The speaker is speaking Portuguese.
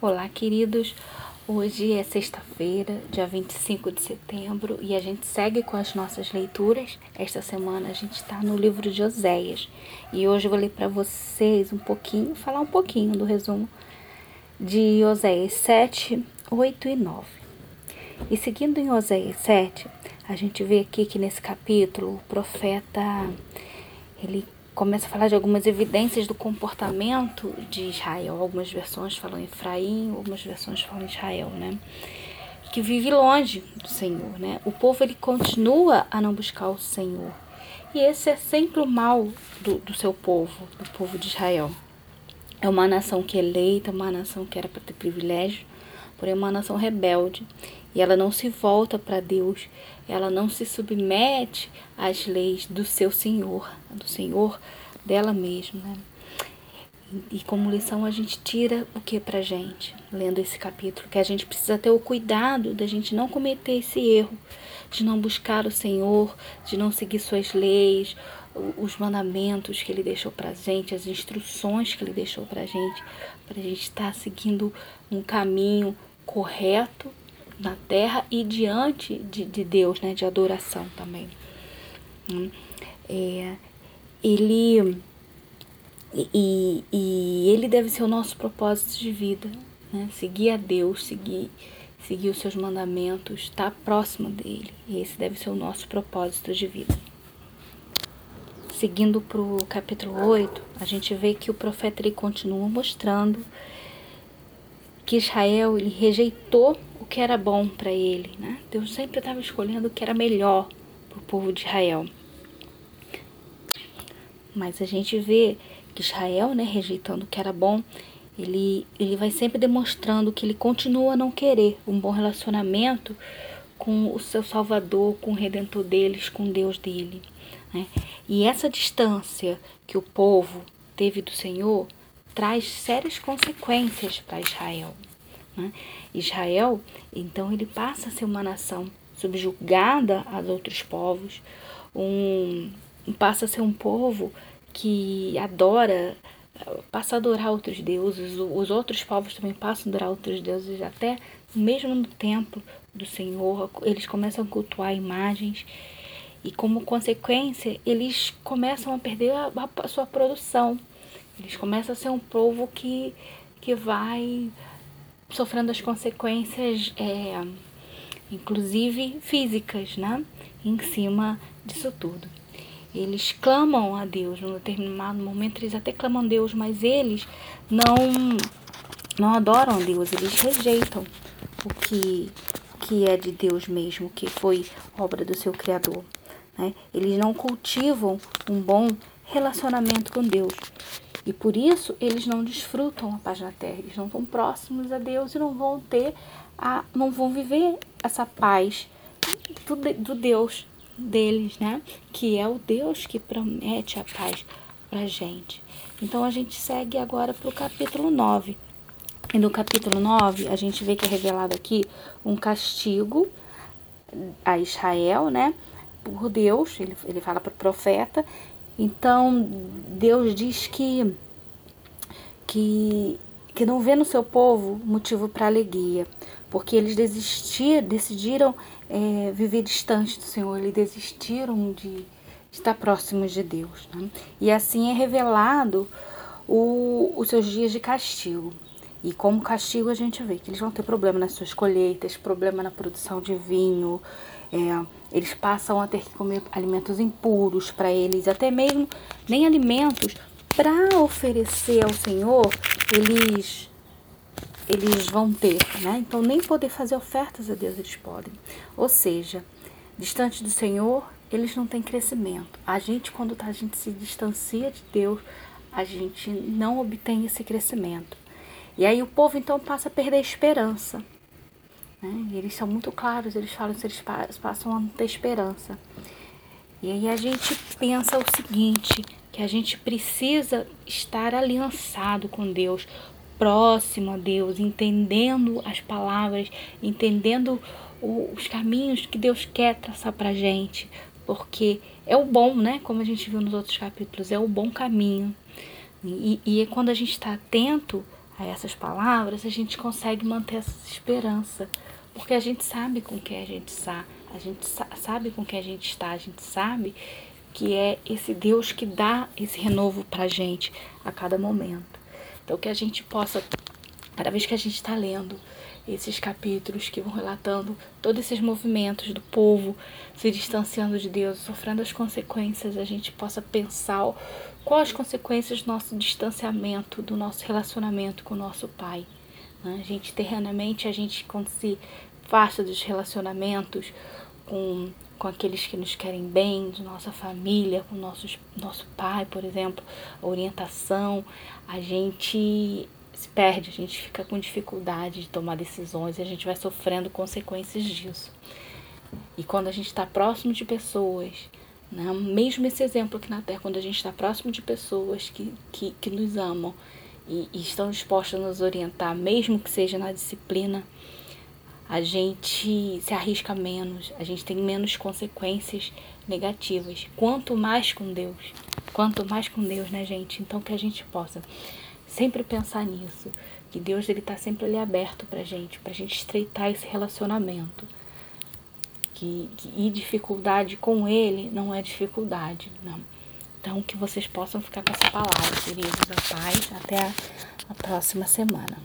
Olá, queridos. Hoje é sexta-feira, dia 25 de setembro, e a gente segue com as nossas leituras. Esta semana a gente está no livro de Oséias. E hoje eu vou ler para vocês um pouquinho, falar um pouquinho do resumo de Oséias 7, 8 e 9. E seguindo em Oséias 7, a gente vê aqui que nesse capítulo o profeta ele começa a falar de algumas evidências do comportamento de Israel. Algumas versões falam Efraim, algumas versões falam Israel, né? Que vive longe do Senhor, né? O povo ele continua a não buscar o Senhor. E esse é sempre o mal do, do seu povo, do povo de Israel. É uma nação que é eleita, uma nação que era para ter privilégio, porém é uma nação rebelde. E ela não se volta para Deus, ela não se submete às leis do seu Senhor, do Senhor dela mesma. Né? E como lição a gente tira o que pra gente, lendo esse capítulo? Que a gente precisa ter o cuidado da gente não cometer esse erro, de não buscar o Senhor, de não seguir suas leis, os mandamentos que ele deixou pra gente, as instruções que ele deixou pra gente, pra gente estar seguindo um caminho correto na terra e diante de, de Deus, né, de adoração também. Hum, é, ele e, e ele deve ser o nosso propósito de vida, né? Seguir a Deus, seguir seguir os seus mandamentos, estar próximo dele. Esse deve ser o nosso propósito de vida. Seguindo para o capítulo 8, a gente vê que o profeta ele continua mostrando que Israel rejeitou o que era bom para ele. Né? Deus sempre estava escolhendo o que era melhor para o povo de Israel. Mas a gente vê que Israel, né, rejeitando o que era bom, ele, ele vai sempre demonstrando que ele continua a não querer um bom relacionamento com o seu Salvador, com o Redentor deles, com Deus dele. Né? E essa distância que o povo teve do Senhor traz sérias consequências para Israel. Né? Israel, então, ele passa a ser uma nação subjugada aos outros povos, um, passa a ser um povo que adora, passa a adorar outros deuses, os outros povos também passam a adorar outros deuses, até mesmo no templo do Senhor, eles começam a cultuar imagens e como consequência eles começam a perder a, a sua produção. Eles começam a ser um povo que, que vai sofrendo as consequências, é, inclusive físicas, né? Em cima disso tudo. Eles clamam a Deus, num determinado momento eles até clamam a Deus, mas eles não não adoram a Deus, eles rejeitam o que que é de Deus mesmo, que foi obra do seu Criador. Né? Eles não cultivam um bom relacionamento com Deus. E por isso eles não desfrutam a paz na terra, eles não estão próximos a Deus e não vão ter a, não vão viver essa paz do, do Deus deles, né? Que é o Deus que promete a paz pra gente. Então a gente segue agora para o capítulo 9. E no capítulo 9, a gente vê que é revelado aqui um castigo a Israel, né? Por Deus, ele, ele fala para o profeta. Então, Deus diz que, que, que não vê no seu povo motivo para alegria, porque eles desistir, decidiram é, viver distante do Senhor, eles desistiram de estar próximos de Deus. Né? E assim é revelado o, os seus dias de castigo. E como castigo a gente vê que eles vão ter problema nas suas colheitas, problema na produção de vinho, é, eles passam a ter que comer alimentos impuros para eles, até mesmo nem alimentos para oferecer ao Senhor, eles eles vão ter, né? Então nem poder fazer ofertas a Deus eles podem. Ou seja, distante do Senhor, eles não têm crescimento. A gente quando tá, a gente se distancia de Deus, a gente não obtém esse crescimento. E aí o povo então passa a perder a esperança. Né? Eles são muito claros, eles falam que eles passam a não ter esperança. E aí a gente pensa o seguinte, que a gente precisa estar aliançado com Deus, próximo a Deus, entendendo as palavras, entendendo os caminhos que Deus quer traçar para gente, porque é o bom, né? Como a gente viu nos outros capítulos, é o bom caminho. E, e é quando a gente está atento a essas palavras, a gente consegue manter essa esperança. Porque a gente sabe com que a gente está, a gente sabe com que a gente está, a gente sabe que é esse Deus que dá esse renovo pra gente a cada momento. Então que a gente possa, cada vez que a gente está lendo esses capítulos que vão relatando todos esses movimentos do povo se distanciando de Deus, sofrendo as consequências, a gente possa pensar quais as consequências do nosso distanciamento, do nosso relacionamento com o nosso Pai. Né? A gente, terrenamente, a gente, quando se afasta dos relacionamentos com, com aqueles que nos querem bem, de nossa família, com nossos, nosso pai, por exemplo, a orientação, a gente se perde, a gente fica com dificuldade de tomar decisões e a gente vai sofrendo consequências disso. E quando a gente está próximo de pessoas né? Mesmo esse exemplo aqui na Terra, quando a gente está próximo de pessoas que, que, que nos amam e, e estão dispostas a nos orientar, mesmo que seja na disciplina, a gente se arrisca menos, a gente tem menos consequências negativas. Quanto mais com Deus, quanto mais com Deus, né, gente? Então que a gente possa sempre pensar nisso, que Deus ele está sempre ali aberto para gente, para gente estreitar esse relacionamento que, que, e dificuldade com ele não é dificuldade, não. Então, que vocês possam ficar com essa palavra, queridos. A paz. Até a, a próxima semana.